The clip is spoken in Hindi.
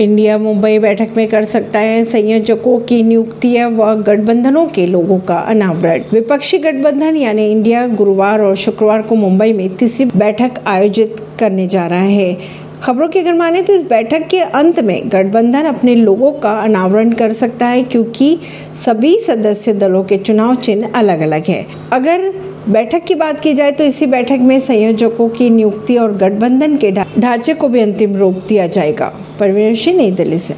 इंडिया मुंबई बैठक में कर सकता है संयोजकों की नियुक्ति व गठबंधनों के लोगों का अनावरण। विपक्षी गठबंधन यानी इंडिया गुरुवार और शुक्रवार को मुंबई में तीसरी बैठक आयोजित करने जा रहा है। खबरों की अगर माने तो इस बैठक के अंत में गठबंधन अपने लोगों का अनावरण कर सकता है क्योंकि सभी सदस्य दलों के चुनाव चिन्ह अलग अलग है। अगर बैठक की बात की जाए तो इसी बैठक में संयोजकों की नियुक्ति और गठबंधन के ढांचे को भी अंतिम रूप दिया जाएगा। परवीन सिंह, नई दिल्ली से।